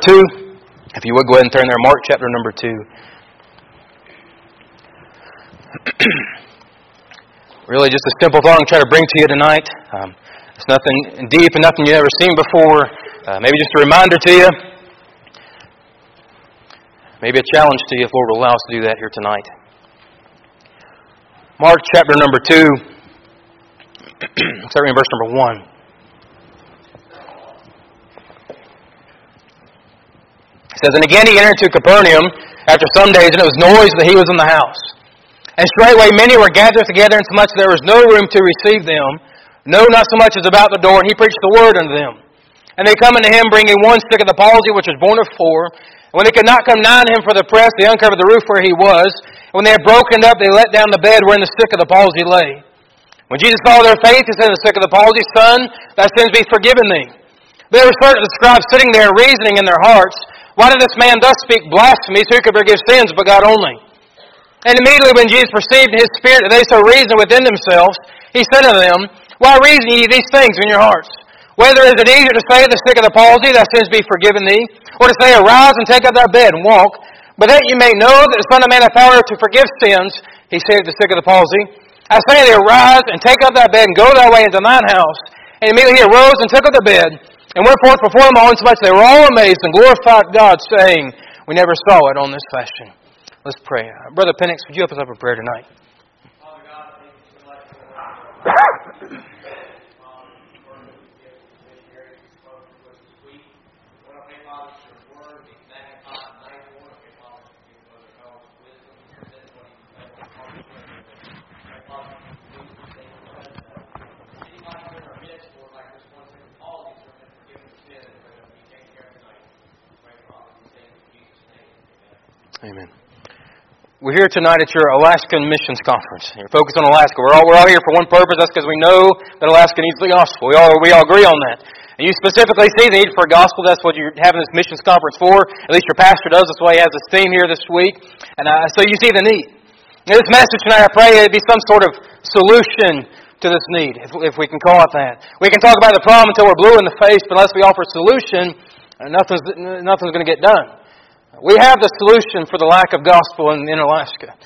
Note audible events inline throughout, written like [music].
2. If you would go ahead and turn there, Mark chapter number 2. [clears throat] really, just a simple thought I'm trying to bring to you tonight. Um, it's nothing deep and nothing you've ever seen before. Uh, maybe just a reminder to you. Maybe a challenge to you if Lord will allow us to do that here tonight. Mark chapter number 2, [clears throat] starting in verse number 1. Says, And again he entered into Capernaum after some days, and it was noise that he was in the house. And straightway many were gathered together, insomuch there was no room to receive them, no, not so much as about the door, and he preached the word unto them. And they come unto him, bringing one sick of the palsy, which was borne of four. And when they could not come nigh him for the press, they uncovered the roof where he was. And when they had broken up, they let down the bed wherein the sick of the palsy lay. When Jesus saw their faith, he said to the sick of the palsy, Son, thy sins be forgiven thee. There were certain of the scribes sitting there, reasoning in their hearts, why did this man thus speak blasphemies? Who could forgive sins but God only? And immediately when Jesus perceived in his spirit that they so reasoned within themselves, he said unto them, Why reason ye these things in your hearts? Whether is it easier to say to the sick of the palsy, Thy sins be forgiven thee, or to say, Arise and take up thy bed and walk? But that ye may know that the Son of Man hath power to forgive sins, he said to the sick of the palsy, I say to thee, Arise and take up thy bed and go thy way into thine house. And immediately he arose and took up the bed and forth before them all, insomuch they were all amazed and glorified God, saying, We never saw it on this fashion. Let's pray. Uh, Brother Penix, would you help us up in prayer tonight? Amen. We're here tonight at your Alaskan Missions Conference. You're focused on Alaska. We're all, we're all here for one purpose. That's because we know that Alaska needs the gospel. We all, we all agree on that. And you specifically see the need for a gospel. That's what you're having this missions conference for. At least your pastor does. That's why he has this theme here this week. And uh, so you see the need. Now, this message tonight, I pray it be some sort of solution to this need, if, if we can call it that. We can talk about the problem until we're blue in the face, but unless we offer a solution, nothing's, nothing's going to get done. We have the solution for the lack of gospel in, in Alaska.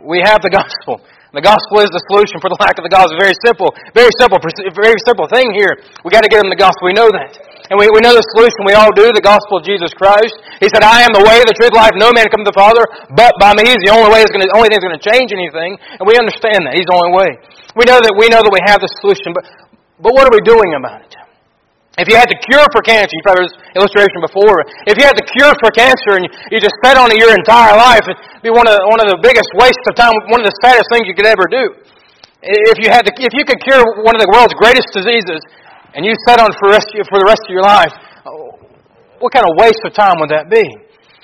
We have the gospel. The gospel is the solution for the lack of the gospel. Very simple, very simple, very simple thing here. We got to get them the gospel. We know that. And we, we know the solution. We all do, the gospel of Jesus Christ. He said, I am the way, the truth, life. No man come to the Father but by me. He's the only way, is going to, only thing that's going to change anything. And we understand that. He's the only way. We know that we know that we have the solution, but, but what are we doing about it? If you had the cure for cancer, you've heard this illustration before. If you had the cure for cancer and you just sat on it your entire life, it'd be one of the, one of the biggest wastes of time, one of the saddest things you could ever do. If you had the, if you could cure one of the world's greatest diseases and you sat on it for, rest, for the rest of your life, oh, what kind of waste of time would that be?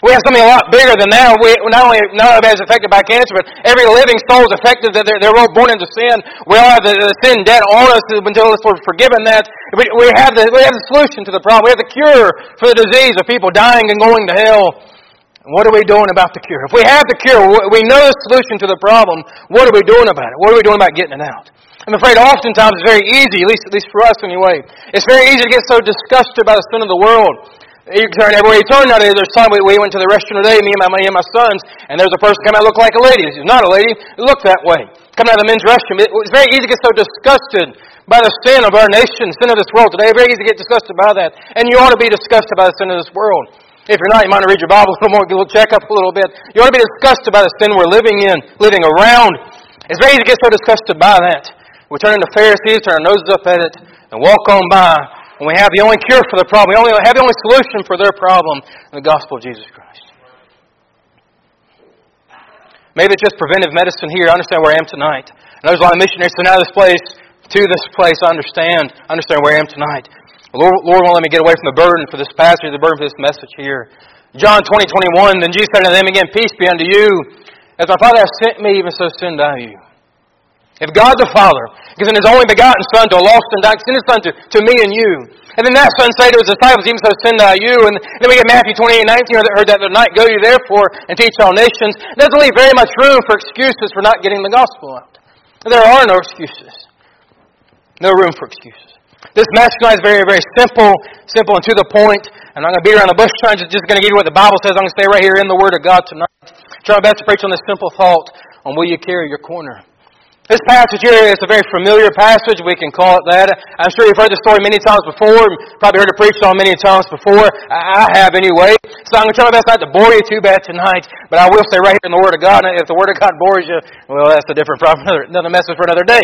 We have something a lot bigger than that. We, not only none of is affected by cancer, but every living soul is affected. That they're, they're all born into sin. We all have the, the sin debt on us until we're forgiven that. We, we, have the, we have the solution to the problem. We have the cure for the disease of people dying and going to hell. What are we doing about the cure? If we have the cure, we know the solution to the problem. What are we doing about it? What are we doing about getting it out? I'm afraid oftentimes it's very easy, at least, at least for us anyway. It's very easy to get so disgusted by the sin of the world you everywhere you turn nowadays. There's time we, we went to the restaurant today, me and my me and my sons, and there's a person come out look like a lady. He's not a lady. It looked that way. Coming out of the men's restroom. It, it's very easy to get so disgusted by the sin of our nation, sin of this world today. Very easy to get disgusted by that. And you ought to be disgusted by the sin of this world. If you're not, you might want to read your Bible a little more, a little check up a little bit. You ought to be disgusted by the sin we're living in, living around. It's very easy to get so disgusted by that. We turn into Pharisees, turn our noses up at it, and walk on by when we have the only cure for the problem, we only have the only solution for their problem in the gospel of Jesus Christ. Maybe it's just preventive medicine here. I understand where I am tonight. And there's a lot of missionaries out of this place to this place. I understand. Understand where I am tonight. Lord, Lord won't let me get away from the burden for this passage, the burden for this message here. John 20, 21, Then Jesus said unto them again, Peace be unto you. As my Father hath sent me, even so send I you. If God the Father gives His only begotten Son to a lost and dying, send His Son to, to me and you. And then that Son say to His disciples, even so send I you. And then we get Matthew 28, 19, heard that the night, go you therefore and teach all nations. Doesn't leave very much room for excuses for not getting the gospel out. There are no excuses. No room for excuses. This message tonight is very, very simple, simple and to the point. And I'm going to beat around the bush trying to just going to give you what the Bible says. I'm going to stay right here in the Word of God tonight. Try my best to preach on this simple thought on will you carry your corner. This passage here is a very familiar passage. We can call it that. I'm sure you've heard the story many times before. Probably heard it preached on many times before. I have anyway. So I'm going to try my best not to bore you too bad tonight. But I will say right here in the Word of God, if the Word of God bores you, well, that's a different [laughs] problem. Another, another message for another day.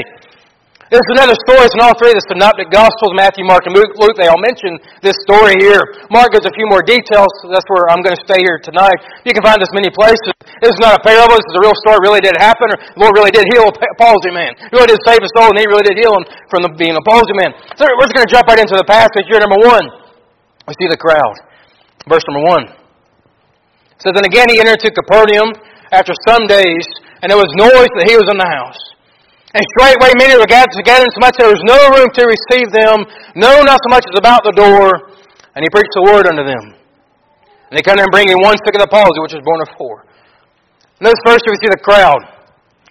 There's another story. It's in all three of the Synoptic Gospels, Matthew, Mark, and Luke. They all mention this story here. Mark gives a few more details. So that's where I'm going to stay here tonight. You can find this many places. This is not a parable. This is a real story. It really did happen. The Lord really did heal a palsy man. He really did save his soul, and He really did heal him from the, being a palsy man. So we're just going to jump right into the passage here. Number one, we see the crowd. Verse number one. Says, And again he entered to Capernaum after some days, and there was noise that he was in the house. And straightway many were gathered together, so much there was no room to receive them, no, not so much as about the door. And he preached the word unto them. And they come in bringing one sick of the palsy, which was borne of four. And this first we see the crowd.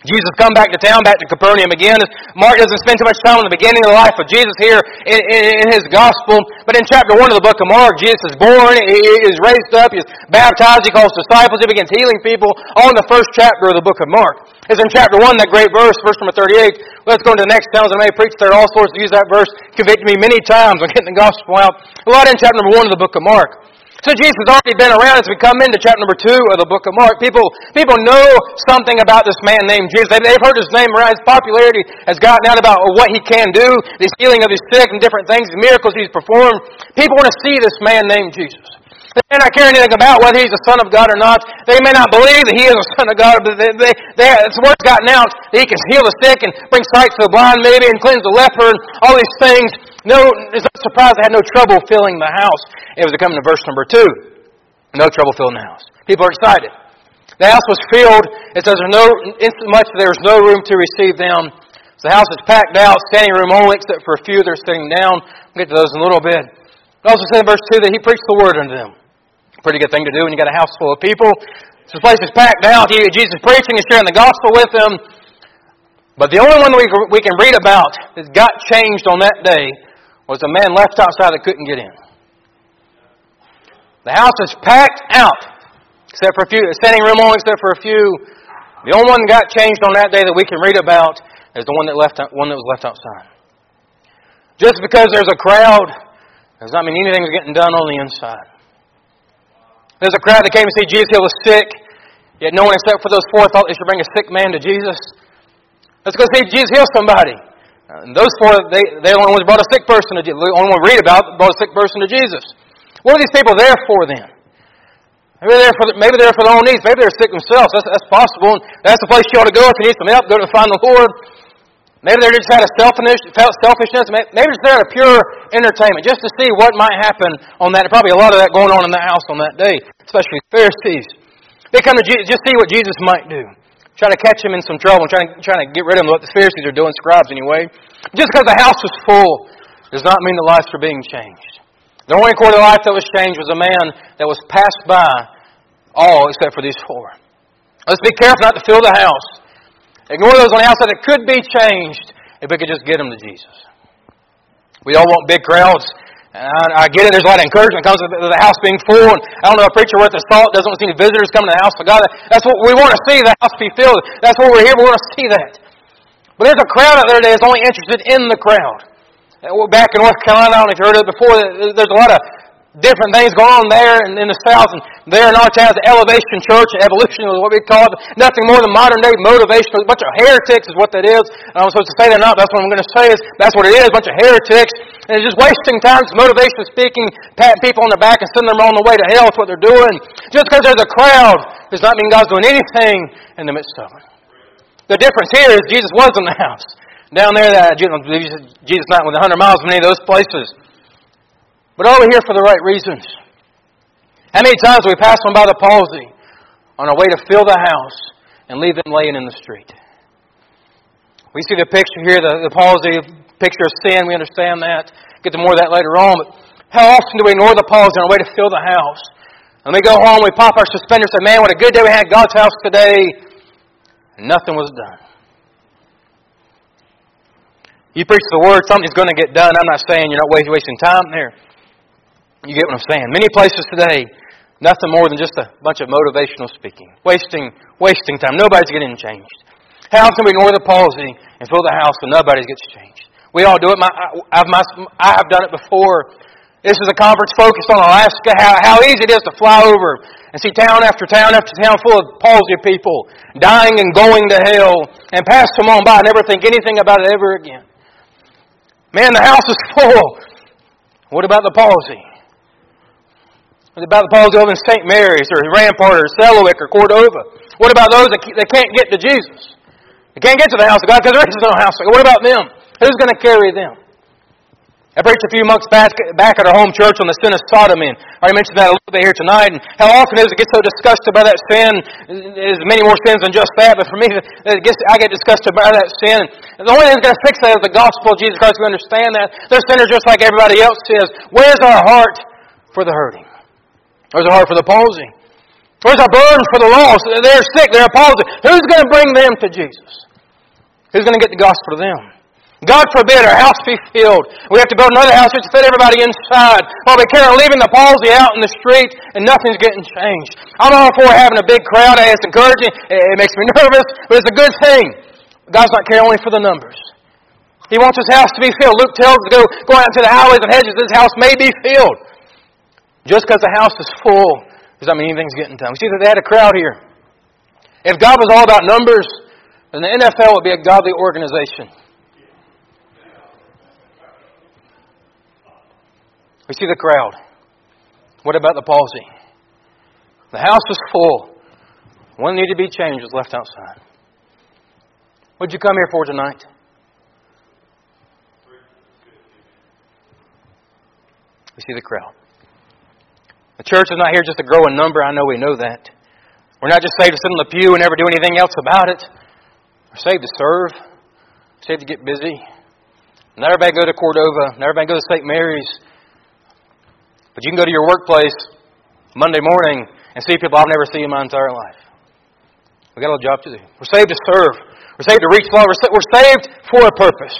Jesus come back to town, back to Capernaum again. Mark doesn't spend too much time on the beginning of the life of Jesus here in, in, in, his gospel. But in chapter 1 of the book of Mark, Jesus is born, he is raised up, he is baptized, he calls disciples, he begins healing people. All in the first chapter of the book of Mark. It's in chapter 1, that great verse, verse number 38. Let's go into the next towns. I may preach there all sorts to use that verse. Convicted me many times on getting the gospel out. A lot in chapter number 1 of the book of Mark. So Jesus has already been around as we come into chapter number two of the book of Mark. People, people know something about this man named Jesus. They've, they've heard his name around. His popularity has gotten out about what he can do, the healing of his sick and different things, the miracles he's performed. People want to see this man named Jesus. They may not care anything about whether he's the Son of God or not. They may not believe that he is the Son of God, but they, they, they, the word's gotten out that he can heal the sick and bring sight to the blind maybe and cleanse the leper and all these things. No, it's not surprised they had no trouble filling the house. It was coming to verse number two. No trouble filling the house. People are excited. The house was filled. It says there's no, much there's no room to receive them. So the house is packed out, standing room only, except for a few that are sitting down. We'll get to those in a little bit. It also says in verse 2 that he preached the word unto them. Pretty good thing to do when you got a house full of people. So the place is packed out. Jesus is preaching and sharing the gospel with them. But the only one we, we can read about that got changed on that day was a man left outside that couldn't get in. The house is packed out, except for a few, standing room only, except for a few. The only one that got changed on that day that we can read about is the one that left, one that was left outside. Just because there's a crowd does not mean anything's getting done on the inside. There's a crowd that came to see Jesus heal the sick, yet no one except for those four thought they should bring a sick man to Jesus. Let's go see Jesus heal somebody. And those four, they, they the only ones brought a sick person to Jesus. The only one we read about brought a sick person to Jesus. What are these people there for then? Maybe they're for, maybe they're for their own needs. Maybe they're sick themselves. That's, that's possible. That's the place you ought to go if you need some help. Go to find the Lord. Maybe they just had a selfishness. Maybe it's there a pure entertainment, just to see what might happen on that. Probably a lot of that going on in the house on that day, especially Pharisees. They come to Jesus, just see what Jesus might do. Trying to catch him in some trouble trying to, trying to get rid of him, what the Pharisees are doing, scribes anyway. Just because the house was full does not mean the lives are being changed. The only court of life that was changed was a man that was passed by all except for these four. Let's be careful not to fill the house. Ignore those on the outside that could be changed if we could just get them to Jesus. We all want big crowds. I, I get it. There's a lot of encouragement comes with the house being full. And I don't know a preacher worth his salt doesn't see any visitors coming to the house of God. That's what we want to see. The house be filled. That's what we're here. We want to see that. But there's a crowd out there that is only interested in the crowd. Back in North Carolina, I don't know if you heard of it before. There's a lot of different things going on there in, in the South and there in our town. The Elevation Church, evolution is what we call it. Nothing more than modern day motivation. A bunch of heretics is what that is. Um, I'm supposed to say they're not. That's what I'm going to say is that's what it is. A bunch of heretics. And it's just wasting time. It's motivation speaking, patting people on the back and sending them on the way to hell. That's what they're doing. Just because there's a crowd does not mean God's doing anything in the midst of it. The difference here is Jesus was in the house. Down there, that Jesus not within 100 miles of any of those places. But are we here for the right reasons? How many times do we pass them by the palsy on our way to fill the house and leave them laying in the street? We see the picture here, the, the palsy, picture of sin. We understand that. Get to more of that later on. But how often do we ignore the palsy on our way to fill the house? And we go home, we pop our suspenders, say, man, what a good day we had at God's house today. And nothing was done. You preach the word, something's going to get done. I'm not saying you're not wasting time there. You get what I'm saying? Many places today, nothing more than just a bunch of motivational speaking. Wasting, wasting time. Nobody's getting changed. How often we ignore the palsy and fill the house and nobody gets changed? We all do it. My, I've, my, I have done it before. This is a conference focused on Alaska, how, how easy it is to fly over and see town after town after town full of palsy people dying and going to hell and pass them on by and never think anything about it ever again. Man, the house is [laughs] full. What about the palsy? About the over in St. Mary's or Rampart or Selawik or Cordova? What about those that, can't get to Jesus? They can't get to the house of God because there is no house. What about them? Who's going to carry them? I preached a few months back, back at our home church on the sin of sodomy, and I already mentioned that a little bit here tonight, and how often does it get so disgusted by that sin? There's many more sins than just that, but for me, it gets, I get disgusted by that sin. And the only thing that's going to fix that is the gospel of Jesus Christ. We understand that. They're sinners just like everybody else is. Where's our heart for the hurting? Where's our heart for the palsy? Where's our burden for the lost? They're sick, they're palsy. Who's going to bring them to Jesus? Who's going to get the gospel to them? God forbid our house be filled. We have to build another house just to fit everybody inside. While we care leaving the palsy out in the street and nothing's getting changed. I'm all for having a big crowd. It's encouraging. It makes me [laughs] nervous, but it's a good thing. God's not caring only for the numbers. He wants his house to be filled. Luke tells us to go, go out into the highways and hedges. This house may be filled. Just because the house is full does not mean anything's getting done. We see that they had a crowd here. If God was all about numbers, then the NFL would be a godly organization. We see the crowd. What about the palsy? The house was full. One needed to be changed was left outside. What'd you come here for tonight? We see the crowd. The church is not here just to grow in number. I know we know that. We're not just saved to sit in the pew and never do anything else about it. We're saved to serve, we're saved to get busy. Not everybody go to Cordova. Not everybody go to St. Mary's. But you can go to your workplace Monday morning and see people I've never seen in my entire life. We've got a job to do. We're saved to serve. We're saved to reach Lord. We're saved for a purpose.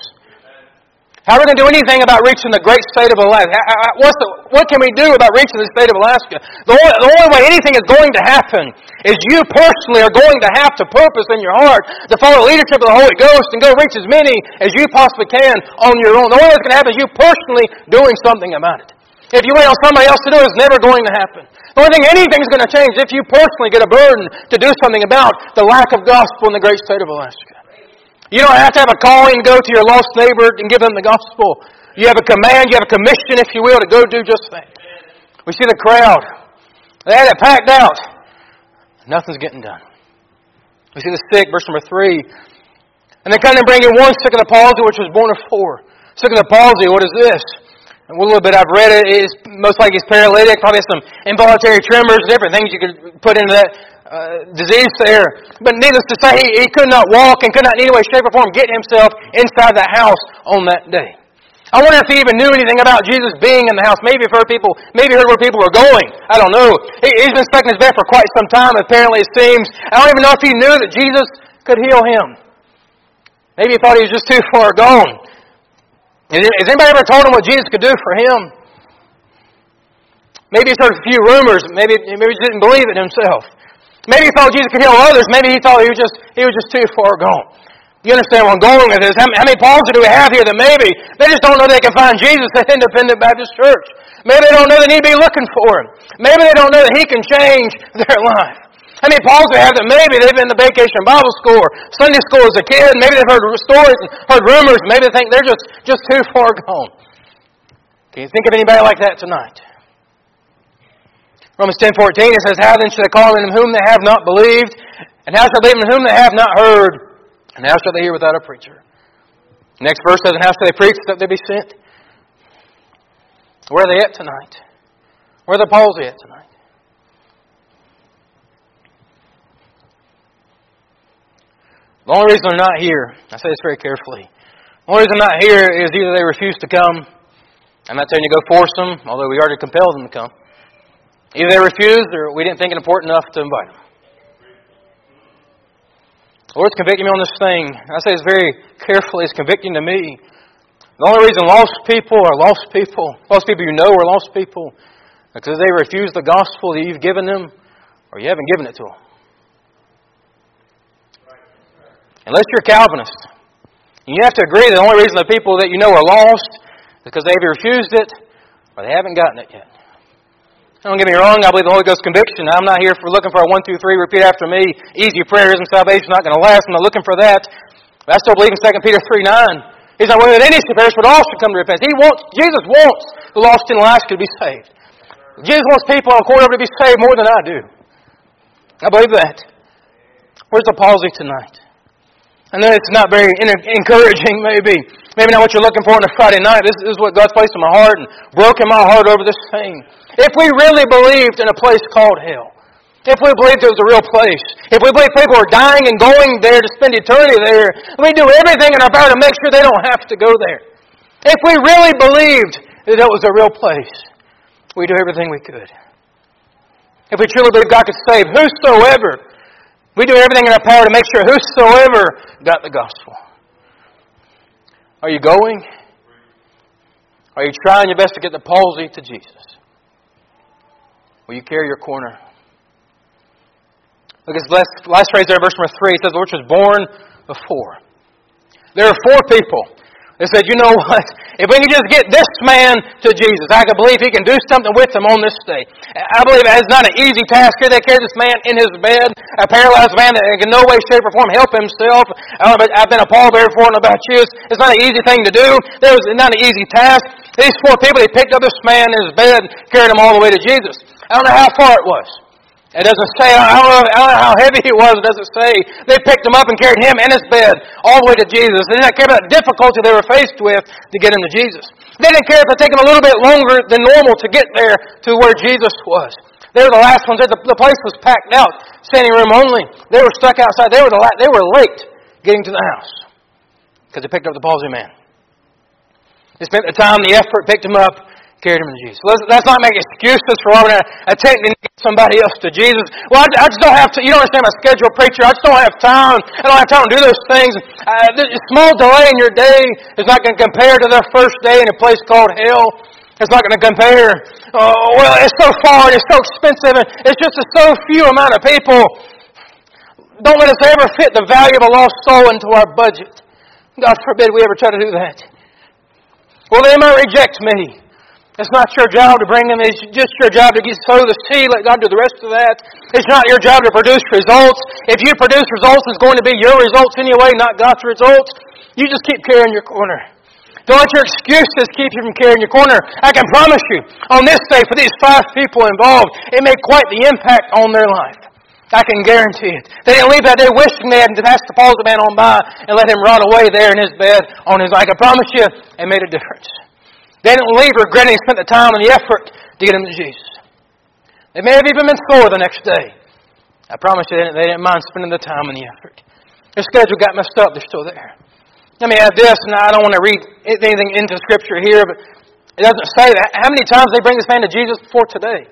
How are we going to do anything about reaching the great state of Alaska? What's the, what can we do about reaching the state of Alaska? The only, the only way anything is going to happen is you personally are going to have to purpose in your heart to follow the leadership of the Holy Ghost and go reach as many as you possibly can on your own. The only way it's going to happen is you personally doing something about it. If you wait on somebody else to do it, it's never going to happen. The only thing anything's going to change if you personally get a burden to do something about the lack of gospel in the great state of Alaska. You don't have to have a calling to go to your lost neighbor and give them the gospel. You have a command, you have a commission, if you will, to go do just that. We see the crowd. They had it packed out. Nothing's getting done. We see the sick, verse number three. And they come and bring in one sick of the palsy, which was born of four. Sick of the palsy, what is this? a little bit I've read it is most likely he's paralytic, probably some involuntary tremors, different things you could put into that uh, disease there. But needless to say, he, he could not walk and could not in any way, shape, or form get himself inside that house on that day. I wonder if he even knew anything about Jesus being in the house. Maybe he heard people, maybe heard where people were going. I don't know. He, he's been stuck in his bed for quite some time, apparently it seems. I don't even know if he knew that Jesus could heal him. Maybe he thought he was just too far gone. Has anybody ever told him what Jesus could do for him? Maybe he's heard a few rumors. Maybe, maybe he didn't believe it himself. Maybe he thought Jesus could heal others. Maybe he thought he was just, he was just too far gone. You understand where I'm going with this? How, how many Pauls do we have here that maybe they just don't know they can find Jesus at Independent Baptist Church? Maybe they don't know they need to be looking for him. Maybe they don't know that he can change their life. How many Pauls do we have that maybe they've been the vacation Bible school or Sunday school as a kid, maybe they've heard stories and heard rumors, maybe they think they're just, just too far gone. Can you think of anybody like that tonight? Romans 10 14, it says, How then shall they call in whom they have not believed? And how shall they in whom they have not heard? And how shall they hear without a preacher? next verse says, And how shall they preach that they be sent? Where are they at tonight? Where are the palsy at tonight? The only reason they're not here, I say this very carefully, the only reason they're not here is either they refuse to come. I'm not saying you go force them, although we already compelled them to come. Either they refused or we didn't think it important enough to invite them. The Lord's convicting me on this thing. I say this very carefully. It's convicting to me. The only reason lost people are lost people, lost people you know are lost people, because they refuse the gospel that you've given them, or you haven't given it to them. Unless you're a Calvinist. You have to agree that the only reason the people that you know are lost is because they've refused it or they haven't gotten it yet. Don't get me wrong, I believe the Holy Ghost conviction. I'm not here for looking for a one, two, three, repeat after me. Easy prayers and salvation not going to last. I'm not looking for that. But I still believe in 2 Peter 3 9. He's not willing that any should perish, but all should come to repentance. He wants, Jesus wants the lost in life to be saved. Jesus wants people on Cordova to be saved more than I do. I believe that. Where's the palsy tonight? I know it's not very encouraging, maybe. Maybe not what you're looking for on a Friday night. This is what God's placed in my heart and broken my heart over this thing. If we really believed in a place called hell, if we believed it was a real place, if we believed people are dying and going there to spend eternity there, we do everything in our power to make sure they don't have to go there. If we really believed that it was a real place, we do everything we could. If we truly believe God could save whosoever, we do everything in our power to make sure whosoever got the gospel. Are you going? Are you trying your best to get the palsy to Jesus? Will you carry your corner? Look at this last, phrase there, verse number 3. It says, the which was born before. There are four people. They said, you know what? If we can just get this man to Jesus, I can believe he can do something with him on this day. I believe it's not an easy task here. They carry this man in his bed, a paralyzed man that in no way, shape, or form help himself. I have been a pallbearer before, and about you. It's not an easy thing to do. There was not an easy task. These four people, they picked up this man in his bed, and carried him all the way to Jesus. I don't know how far it was. It doesn't say, I don't, know, I don't know how heavy he was, it doesn't say. They picked him up and carried him in his bed all the way to Jesus. They didn't care about the difficulty they were faced with to get him to Jesus. They didn't care if it took them a little bit longer than normal to get there to where Jesus was. They were the last ones. The, the place was packed out, standing room only. They were stuck outside. They were, the they were late getting to the house because they picked up the palsy man. They spent the time, the effort, picked him up, carried him to Jesus. Let's, let's not make excuses for why we're attempting to get somebody else to Jesus. Well, I, I, just don't have to. You don't understand my schedule, preacher. I just don't have time. I don't have time to do those things. Uh, small delay in your day is not going to compare to their first day in a place called hell. It's not going to compare. Uh, well, it's so far and it's so expensive and it's just a so few amount of people. Don't let us ever fit the value of a lost soul into our budget. God forbid we ever try to do that. Well, they might reject me. It's not your job to bring them. It's just your job to sow the seed. Let God do the rest of that. It's not your job to produce results. If you produce results, it's going to be your results anyway, not God's results. You just keep carrying your corner. Don't let your excuses keep you from carrying your corner. I can promise you, on this day, for these five people involved, it made quite the impact on their life. I can guarantee it. They didn't leave that day wishing they hadn't passed the palsy man on by and let him rot away there in his bed on his. I can promise you, it made a difference. They didn't leave regretting they spent the time and the effort to get them to Jesus. They may have even been sore the next day. I promise you, they didn't, they didn't mind spending the time and the effort. Their schedule got messed up. They're still there. Let me add this, and I don't want to read anything into Scripture here, but it doesn't say that. How many times they bring this man to Jesus before today?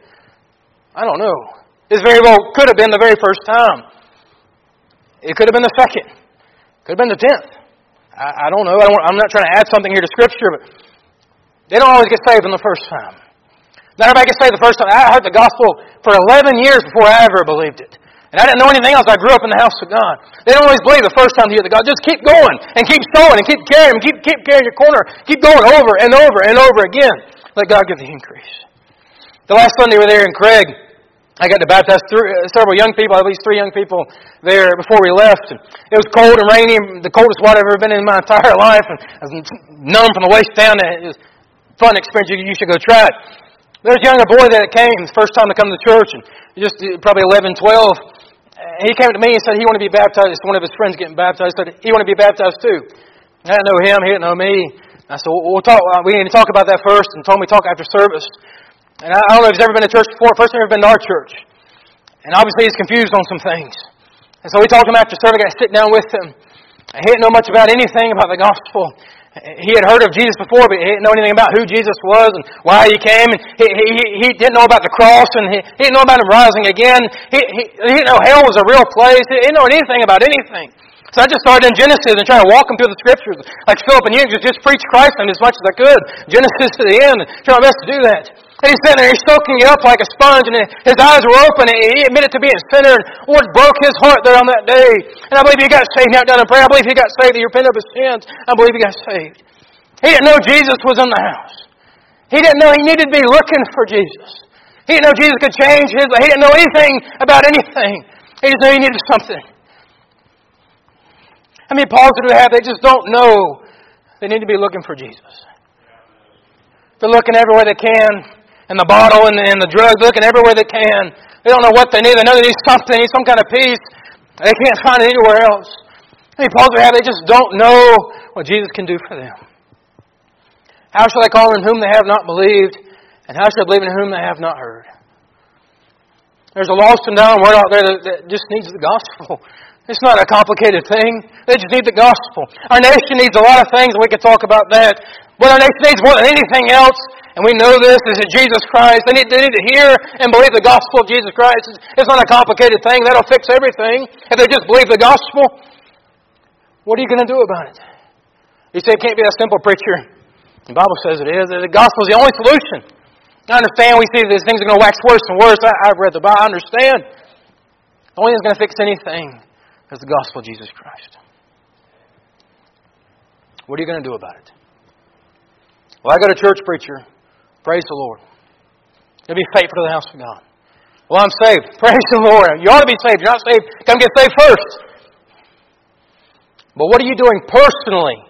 I don't know. This very well could have been the very first time. It could have been the second. Could have been the tenth. I, I don't know. I am not trying to add something here to Scripture, but they don't always get saved on the first time. Not everybody gets saved the first time. I heard the gospel for 11 years before I ever believed it. And I didn't know anything else. I grew up in the house of God. They don't always believe the first time they hear the God. Just keep going and keep sowing and keep carrying, keep, keep carrying your corner. Keep going over and over and over again. Let God give the increase. The last Sunday we were there in Craig. I got to baptize three, uh, several young people, at least three young people there before we left. And it was cold and rainy, the coldest water I've ever been in my [laughs] entire life. And I was numb from the waist down. It was fun experience. You, should go try it. There's a young boy that came, the first time to come to church, and just uh, probably 11, 12. He came to me and said he wanted to be baptized. One of his friends getting baptized. Said he wanted to be baptized too. I didn't know him. He didn't know me. I said, well, talk. Uh, we need to talk about that first. And told me talk after service. And I, don't know if he's ever been to church before. First time ever been to our church. And obviously he's confused on some things. And so we talked to him after service. I got to sit down with him. And he didn't know much about anything about the gospel. He had heard of Jesus before, but he didn't know anything about who Jesus was and why he came. And he, he, he didn't know about the cross, and he, he didn't know about him rising again. He, he, he didn't know hell was a real place. He didn't know anything about anything. So I just started in Genesis and trying to walk him through the scriptures. Like Philip and you, just, just preach Christ them as much as I could. Genesis to the end. Try my best to do that. And he's sitting there, he's soaking it up like a sponge, and his eyes were open, and he admitted to being a sinner, and Lord broke his heart there on that day. And I believe he got saved, knelt down in prayer. I believe he got saved, he repented of his sins. I believe he got saved. He didn't know Jesus was in the house. He didn't know he needed to be looking for Jesus. He didn't know Jesus could change his life. He didn't know anything about anything. He just knew he needed something. How many Pauls do they have? They just don't know they need to be looking for Jesus. They're looking everywhere they can, in the bottle and in the drugs, looking everywhere they can. They don't know what they need. They know they need something, they need some kind of peace. They can't find it anywhere else. Pauls do they have? They just don't know what Jesus can do for them. How shall I call in whom they have not believed? And how shall I believe in whom they have not heard? There's a lost and dying world out there that, that just needs the gospel. It's not a complicated thing. They just need the gospel. Our nation needs a lot of things, and we could talk about that. What our nation needs more than anything else, and we know this, is that Jesus Christ. They need, they need to hear and believe the gospel of Jesus Christ. It's, not a complicated thing. That'll fix everything. If they just believe the gospel, what are you going to do about it? You say it can't be that simple, preacher. The Bible says it is. The gospel is the only solution. I understand we see these things are going to wax worse and worse. I, have read the Bible. I understand. The only thing that's going to fix anything is the gospel of Jesus Christ. What are you going to do about it? Well, I got a church preacher. Praise the Lord. You'll be faithful to the house of God. Well, I'm saved. [laughs] Praise the Lord. You ought to be saved. You're not saved. Come get saved first. But what are you doing personally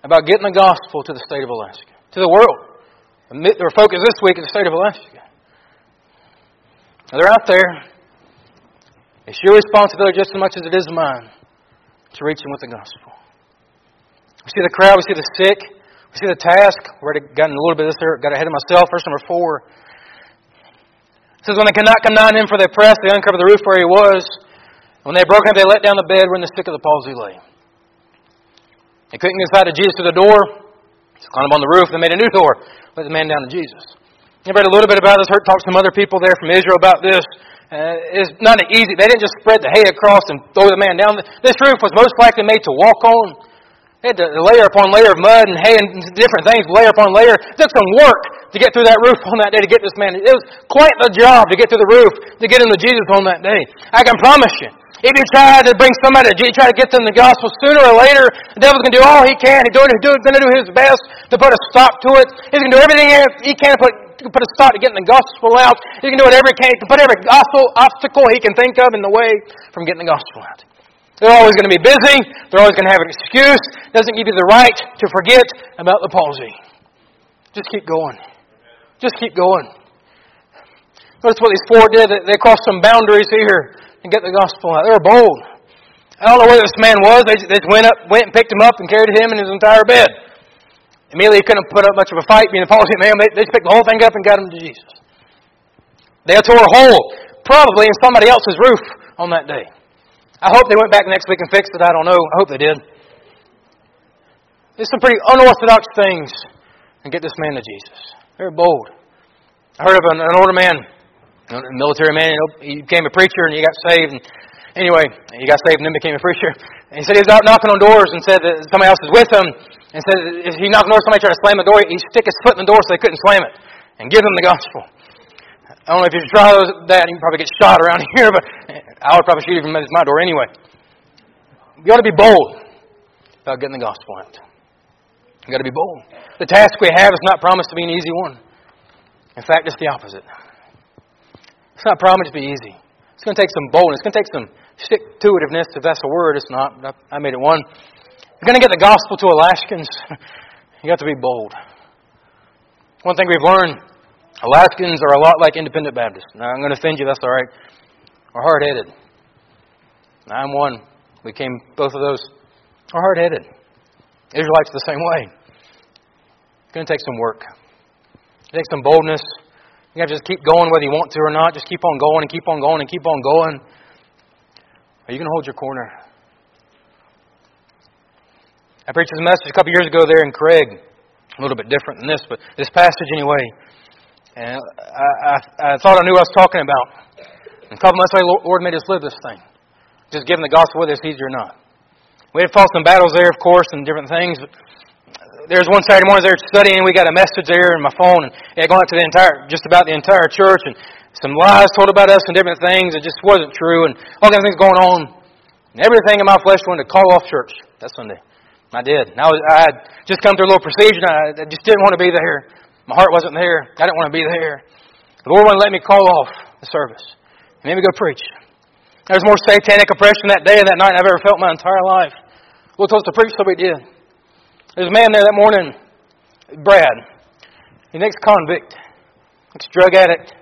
about getting the gospel to the state of Alaska, to the world? Their focus this week is the state of Alaska. Now, they're out there. It's your responsibility just as much as it is mine to reach them with the gospel. We see the crowd, we see the sick, see the task. We're gotten a little bit of this here, got ahead of myself. Verse number four. It says, When they could not come nigh him for they pressed, they uncovered the roof where he was. When they broke him, they let down the bed wherein the sick of the palsy lay. They couldn't get inside of Jesus through the door. So climbed up on the roof, they made a new door, let the man down to Jesus. I read a little bit about this, heard talk to some other people there from Israel about this. Uh, it's not easy. They didn't just spread the hay across and throw the man down. This roof was most likely made to walk on. They had to layer upon layer of mud and hay and different things, layer upon layer. It took some work to get through that roof on that day to get this man. It was quite the job to get through the roof to get him to Jesus on that day. I can promise you. If you try to bring somebody to Jesus, try to get them the gospel sooner or later, the devil's going to do all he can. He's going to do his best to put a stop to it. He's going to do everything he can to put to put a stop to getting the gospel out. He can do whatever he can to put every gospel obstacle he can think of in the way from getting the gospel out. They're always going to be busy. They're always going to have an excuse. Doesn't give you the right to forget about the palsy. Just keep going. Just keep going. Notice what these four did. They crossed some boundaries here and get the gospel out. They were bold. I don't know where this man was. They just went up, went and picked him up and carried him in his entire bed. Immediately he couldn't put up much of a fight being a palsy man. They, they just picked the whole thing up and got him to Jesus. They tore a hole, probably in somebody else's roof on that day. I hope they went back next week and fixed it. I don't know. I hope they did. There's some pretty unorthodox things and get this man to Jesus. Very bold. I heard of an, an older man a military man. He became a preacher and he got saved. And anyway, he got saved and then became a preacher. And he said he was out knocking on doors and said that somebody else was with him. And said if he knocked on the door, somebody tried to slam the door, he'd stick his foot in the door so they couldn't slam it and give them the gospel. I don't know if you try those, that, you probably get shot around [laughs] here, but I would probably shoot you from my door anyway. You got to be bold about getting the gospel out. You got to be bold. The task we have is not promised to be an easy one. In fact, it's the opposite. It's not promised to be easy. It's going to take some boldness. It's going to take some stick to itiveness, if that's a word. It's not. I made it one. You're going to get the gospel to Alaskans. [laughs] you have to be bold. One thing we've learned Alaskans are a lot like independent Baptists. Now, I'm going to offend you, that's all right. We're hard headed. I'm one. We came, both of those are hard headed. Israelites the same way. It's going to take some work. It takes some boldness. You got to just keep going whether you want to or not. Just keep on going and keep on going and keep on going. Are you going to hold your corner? I preached this message a couple years ago there in Craig. A little bit different than this, but this passage anyway. And I, I, I thought I knew what I was talking about. And a couple months later, Lord made us live this thing. Just giving the gospel whether it's easy or not. We had fought some battles there, of course, and different things. There was one Saturday morning there studying, and we got a message there in my phone, and it had gone out to the entire, just about the entire church, and some lies told about us and different things. It just wasn't true, and all kinds of things going on. And everything in my flesh wanted to call off church that Sunday. I did. And I, was, I had just come through a little procedure, and I, I just didn't want to be there. My heart wasn't there. I didn't want to be there. The Lord wouldn't let me call off the service. He made me go preach. There was more satanic oppression that day and that night I've ever felt in my entire life. We told us to preach, so we did. There's a man there that morning, Brad. He's an ex-convict, ex-drug addict.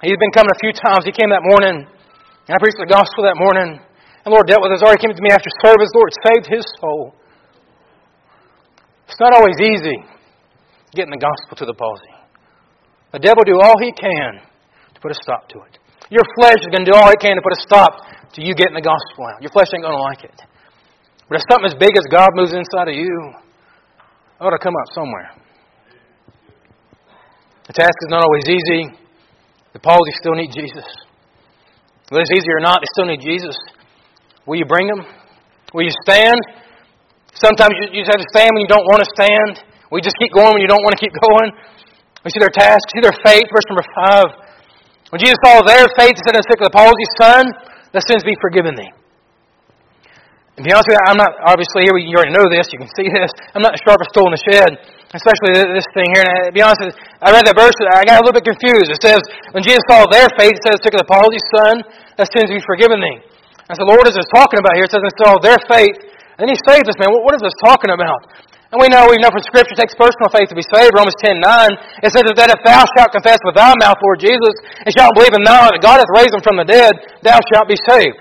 He's been coming a few times. He came that morning, and I preached the gospel that morning. And the Lord dealt with us. Already came to me after service. The Lord saved his soul. It's not always easy getting the gospel to the palsy. The devil do all he can to put a stop to it. Your flesh is going to do all it can to put a stop to you getting the gospel out. Your flesh ain't going to like it. But if something as big as God moves inside of you, it ought to come out somewhere. The task is not always easy. The palsy still need Jesus. Whether it's easy or not, they still need Jesus. Will you bring them? Will you stand? Sometimes you just have to stand when you don't want to stand. We just keep going when you don't want to keep [laughs] going. We see their task, see their faith. Verse number five. When Jesus saw their faith, he said unto the palsy, Son, the sins be forgiven thee. And to be honest with you, I'm not, obviously, here you already know this, you can [laughs] see this. I'm not the sharpest tool in the shed, especially this thing here. And uh, to be honest with you, I read that verse, I got a little bit confused. It says, when Jesus saw their faith, it says, took the palsy, son, that sins be forgiven thee. I said, Lord, what is this talking about here? It says, and saw their faith, and then he saved us, man. What is this talking about? And we know, we know from Scripture, it takes personal faith to be saved. Romans 10 9. It says that if thou shalt confess with thy mouth, Lord Jesus, and shalt believe in thou that God hath raised him from the dead, thou shalt be saved.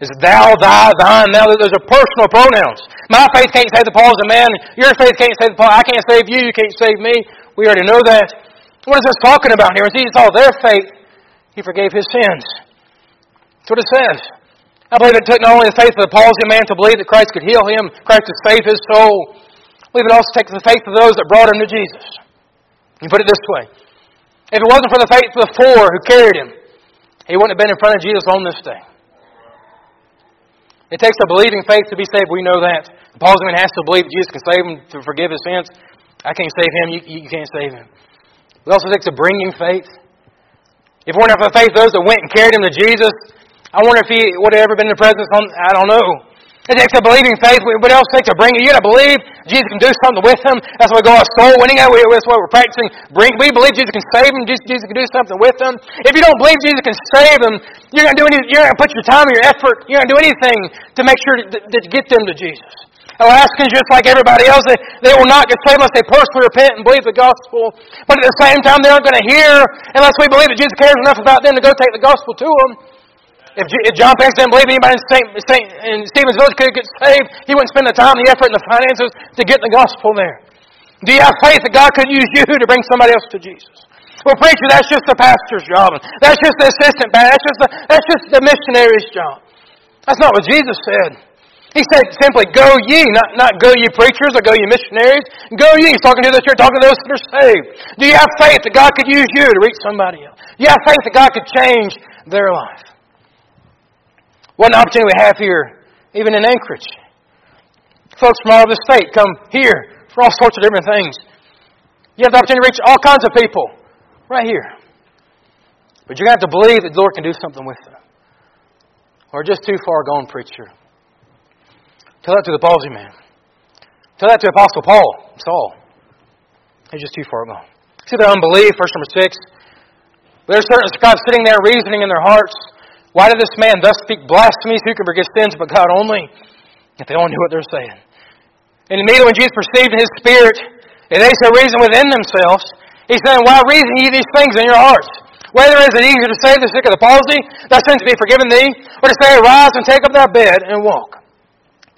Is thou, thy, thine, thou. Those are personal pronouns. My faith can't save the Paul as a man. Your faith can't save the palsy. I can't save you. You can't save me. We already know that. What is this talking about here? When Jesus saw their faith, He forgave his sins. That's what it says. I believe it took not only the faith of the palsy man to believe that Christ could heal him, Christ could save his soul. Believe it also takes the faith of those that brought him to Jesus. You put it this way. If it wasn't for the faith of the four who carried him, he wouldn't have been in front of Jesus on this day. It takes a believing faith to be saved. We know that. palsy man has to believe Jesus can save him to forgive his sins. I can't save him. You, you can't save him. It also takes a bringing faith. If it weren't for the faith of those that went and carried him to Jesus, I wonder if he would have ever been in the presence. On, I don't know. It takes a believing faith. What else takes a bringing? You got to believe Jesus can do something with him. That's why we go out soul winning. That's what we're practicing. Bring, we believe Jesus can save him. Jesus, can do something with him. If you don't believe Jesus can save him, you're going to do any, you're going to put your time and your effort. You're going to do anything to make sure to, to get them to Jesus. Alaskans, just like everybody else, they, they will not get saved unless they personally repent and believe the gospel. But at the same time, they aren't going to hear unless we believe that Jesus cares enough about them to go take the gospel to them. If, if John Pence didn't believe anybody in, St. St. in Stevens Village could get saved, he wouldn't spend the time, the effort, and the finances to get the gospel there. Do you have faith that God could use you to bring somebody else to Jesus? Well, preacher, that's just the pastor's job. That's just the assistant pastor. That's just the, that's just the missionary's job. That's not what Jesus said. He said simply, go ye, not, not go ye preachers or go ye missionaries. Go ye. He's talking to the church, talking to those that are saved. Do you have faith that God could use you to reach somebody else? Do you have faith that God could change their life? What an opportunity we have here, even in Anchorage. Folks from all over the state come here for all sorts of different things. You have the opportunity to reach all kinds of people right here. But you're going to have to believe that the Lord can do something with them. Or just too far gone, preacher. Tell that to the palsy man. Tell that to Apostle Paul, Saul. He's just too far gone. See their unbelief, verse number six. There's certain scribes sitting there reasoning in their hearts. Why did this man thus speak blasphemies? Who can forgive sins but God only? If they only knew what they're saying. And immediately when Jesus perceived in his spirit that they shall reason within themselves, he said, Why reason ye these things in your hearts? Whether is it easier to save the sick of the palsy, thy sins be forgiven thee, or to say, Arise and take up thy bed and walk?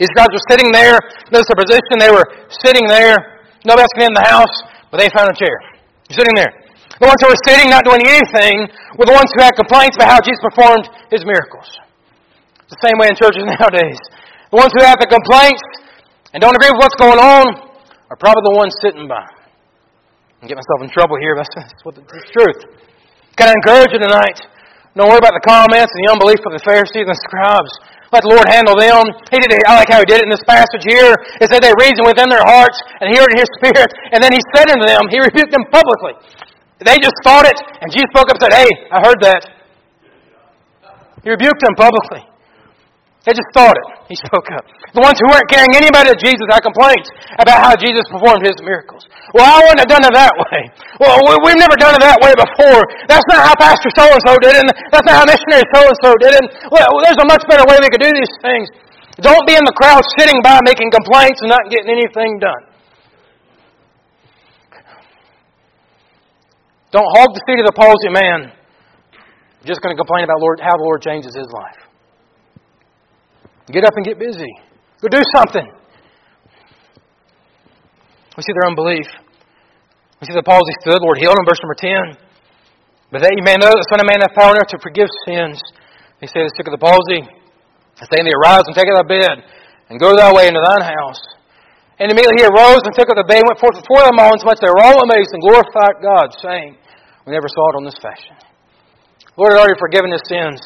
These guys were sitting there. Notice the position. They were sitting there. Nobody else in the house, but they found a chair. Sitting there. The ones who were sitting, not doing anything, were the ones who had complaints about how Jesus performed his miracles. It's the same way in churches [laughs] nowadays. The ones who have the complaints and don't agree with what's going on are probably the ones sitting by. I get myself in trouble here, but that's what the, the truth. Can I encourage you tonight? Don't worry about the comments and the unbelief of the Pharisees and the scribes. Let the Lord handle them. He did it, I like how he did it in this passage here. It said they reasoned within their hearts and heard in his [laughs] spirit. And then he said unto them, he [laughs] rebuked them publicly. They just thought it, and Jesus spoke up and said, Hey, I heard that. He rebuked them publicly. They just thought it. He [laughs] spoke up. The ones who weren't carrying anybody to Jesus had complaints about how Jesus performed his miracles. Well, I wouldn't have done it that way. Well, we've never done it that way before. That's not how Pastor so-and-so did it. That's not how missionary so-and-so did it. Well, there's a much better way we could do these things. Don't be in the crowd sitting by making complaints and not getting anything done. Don't hog the seat of the palsy man. Just going to complain about Lord, how the Lord changes his life. Get up and get busy. Go do something. We see their unbelief. We see the palsy stood, Lord healed him, verse number 10. But that you may know that the Son of Man hath power to forgive sins. He said, The Sick of the palsy, I say thee, arise and take up thy bed, and go thy way into thine house. And immediately he arose and took up the bed and went forth before them all, insomuch they were all amazed and glorified God, saying, We never saw it on this fashion. The Lord had already forgiven his sins.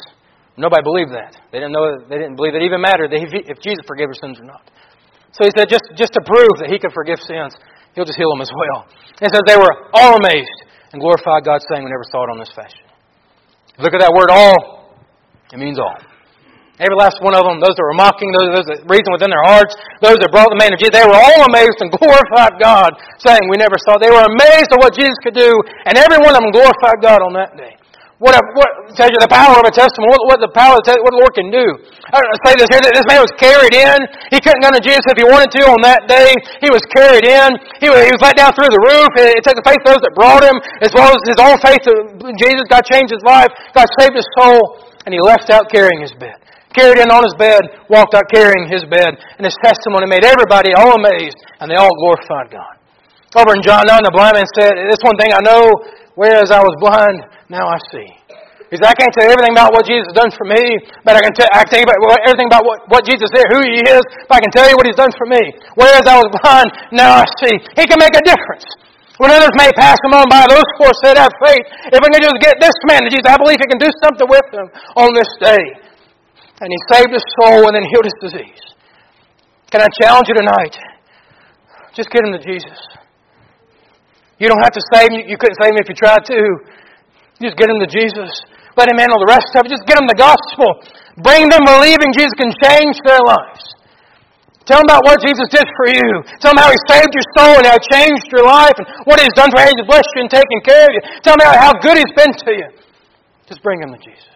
Nobody believed that. They didn't know. They didn't believe it even mattered if Jesus forgave their sins or not. So he said, just, just to prove that he could forgive sins, he'll just heal them as well. It says they were all amazed and glorified God, saying, "We never saw it on this fashion." Look at that word "all." It means all. Every last one of them, those that were mocking, those, that reasoned within their hearts, those that brought the man of Jesus, they were all amazed and [laughs] glorified God, saying, We never saw. They were amazed at what Jesus could do, and every one of them glorified God on that day. What, a, what tells you the power of a testimony? What, what the power of what the Lord can do? I say this here: this man was carried in. He couldn't go to Jesus if he wanted to on that day. He was carried in. He was, he was let down through the roof. It, it took the faith of those that brought him, as well as his own faith in Jesus. God changed his life. God saved his soul, and he left out carrying his bed. Carried in on his bed, walked out carrying his bed, and his testimony made everybody all amazed, and they all glorified God. Over in John 9, the blind man said, "This one thing I know: whereas I was blind." now I see. He said, I can't tell you everything about what Jesus has done for me, but I can, tell, I can tell you about everything about what, what Jesus is, who He is, but I can tell you what He's done for me. Whereas I was blind, now I see. He can make a difference. When others may pass him on by, those four said, have faith. If we can just get this man to Jesus, I believe he can do something with him on this day. And he saved his soul and then healed his disease. Can I challenge you tonight? Just get him to Jesus. You don't have to save him. You couldn't save him if you tried to. Just get him to Jesus. Let Him handle the rest of it. Just get them the gospel. Bring them believing Jesus can change their lives. Tell them about what Jesus did for you. Tell them how He saved your soul and how He changed your life and what He's done for you. He's blessed you and taken care of you. Tell them how good He's been to you. Just bring them to Jesus.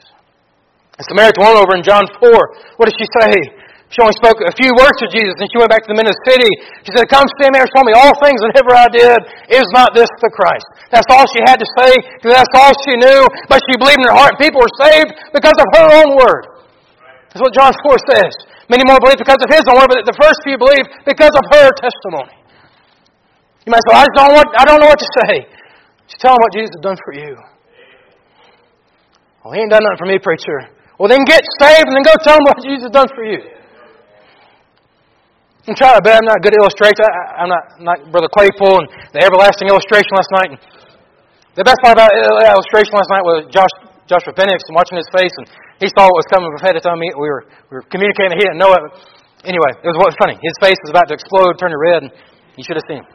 The Samaritan woman over in John 4, what did she say? She only spoke a few words to Jesus, and she went back to the men of the city. She said, Come stand there me all things whatever I did. Is not this the Christ? That's all she had to say, because that's all she knew. But she believed in her heart, and people were saved because of her own word. That's what John 4 says. Many more believe because of his own word, but the first few believed because of her testimony. You might say, I, don't, want, I don't know what to say. Just tell them what Jesus has done for you. Well, he ain't done nothing for me, preacher. Well, then get saved and then go tell them what Jesus done for you. I'm trying to bet I'm not good illustrator. I, am not, not Brother Claypool and the everlasting illustration last night. And the best part about the illustration last night was Josh, Joshua Penix and watching his face, and he saw what was coming ahead of time. We were, we were communicating, he didn't know it. Anyway, it was what funny. His face was about to explode, turn red, and you should have seen him.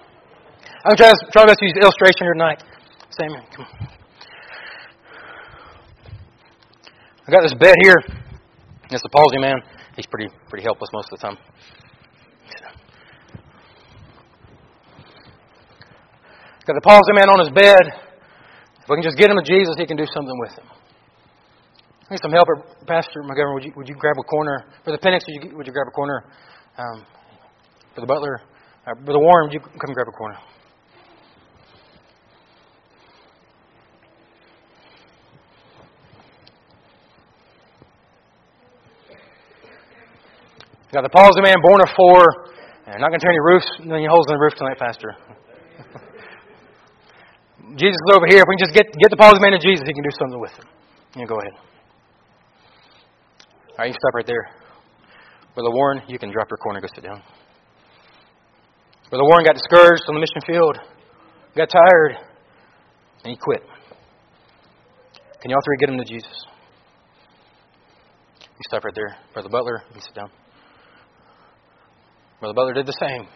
I'm trying to try to use illustration here tonight. Samuel, come on. I got this bed here. It's a palsy man. He's pretty pretty helpless most of the time. Got the palsy man on his bed. If we can just get him to Jesus, he can do something with him. I need some help, Pastor McGovern. Would you, would you grab a corner? For the Penix, would you, would you grab a corner? Um, for the butler, uh, Brother Warren, would you come grab a corner? Got the palsy man borne of four. And not going to turn any roofs, any holes in the roof tonight, Pastor. [laughs] Jesus is over here. If we can just get, get the palsy man to Jesus, he can do something with him. You go ahead. All right, you stop right there. Brother Warren, you can drop your corner go sit down. Brother Warren got discouraged on the mission field, got tired, and he quit. Can y'all three get him to Jesus? You stop right there. Brother Butler, you sit down. The brother Butler did the same.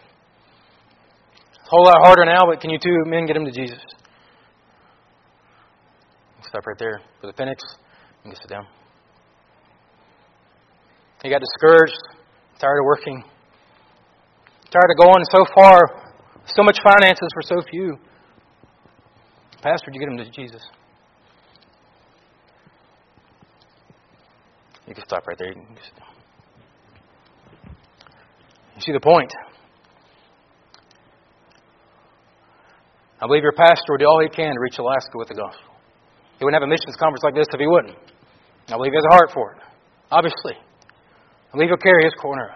It's a whole lot harder now, but can you two men get him to Jesus? Stop right there. Brother Penix, you can sit down. He got discouraged, tired of working, tired of going so far, so much finances for so few. Pastor, you get him to Jesus? You can stop right there. You, you see the point. I believe your pastor would do all he can to reach Alaska with the gospel. He wouldn't have a missions conference like this if he wouldn't. I believe he has a heart for it. Obviously. I believe he'll carry his corner.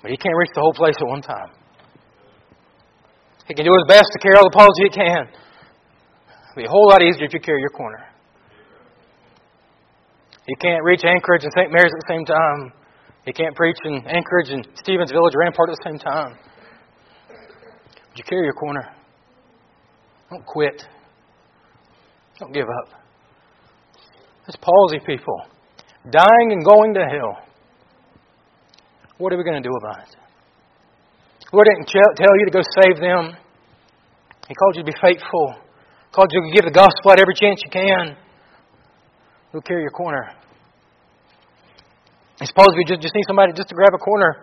But he can't reach the whole place at one time. He can do his best to carry all the poles he can. It'll be a whole lot easier if you carry your corner. He can't reach Anchorage and St. Mary's at the same time. He can't preach in Anchorage and Stevens Village Rampart at the same time. Would you carry your corner? Don't quit. Don't give up. It's palsy people. Dying and going to hell. What are we going to do about it? Lord didn't tell you to go save them. He called you to be faithful. He called you to give the gospel at every chance you can. Who'll carry your corner? I suppose we just, just need somebody just to grab a corner.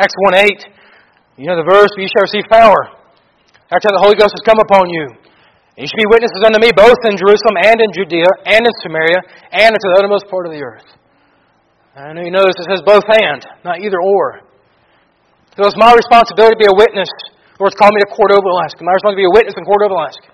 Acts 1 8. You know the verse, you shall receive power. After the Holy Ghost has come upon you. And you shall be witnesses unto me both in Jerusalem and in Judea and in Samaria and unto the uttermost part of the earth. I know you notice it says both and, not either or. So it's my responsibility to be a witness. The Lord's called me to Cordova, Alaska. My responsibility to be a witness in Cordova, Alaska.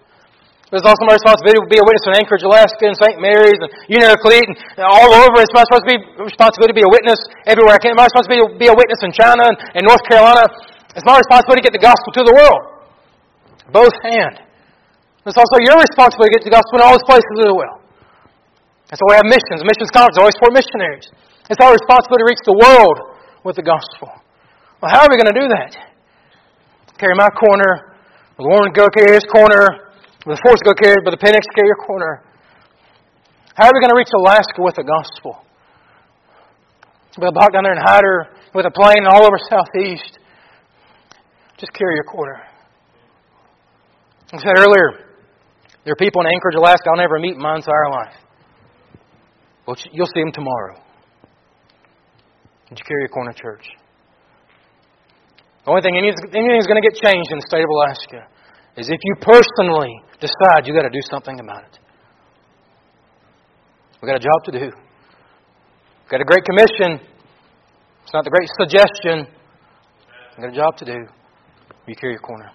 It's also my responsibility to be a witness in Anchorage, Alaska, and St. Mary's, and Unalakleet, and all over. It's my responsibility to be a witness everywhere I can. It's My responsibility to be a witness in China and, and North Carolina. It's my responsibility to get the gospel to the world. Both hand. It's also your responsibility to get the gospel in all those places as well. That's why we have missions. Missions conference always for missionaries. It's our responsibility to reach the world with the gospel. Well, how are we going to do that? Carry my corner. Will Warren go his corner. The Force go carry, but the Penix carry your corner. How are we going to reach Alaska with the gospel? We'll walk down there and hide her with a plane all over Southeast. Just carry your corner. I said earlier, there are people in Anchorage, Alaska I'll never meet in my entire life. Well, you'll see them tomorrow. Did you carry a corner church? The only thing anything's going to get changed in the state of Alaska is if you personally decide you've got to do something about it. We've got a job to do. We've got a great commission. It's not the great suggestion. We've got a job to do. You carry your corner.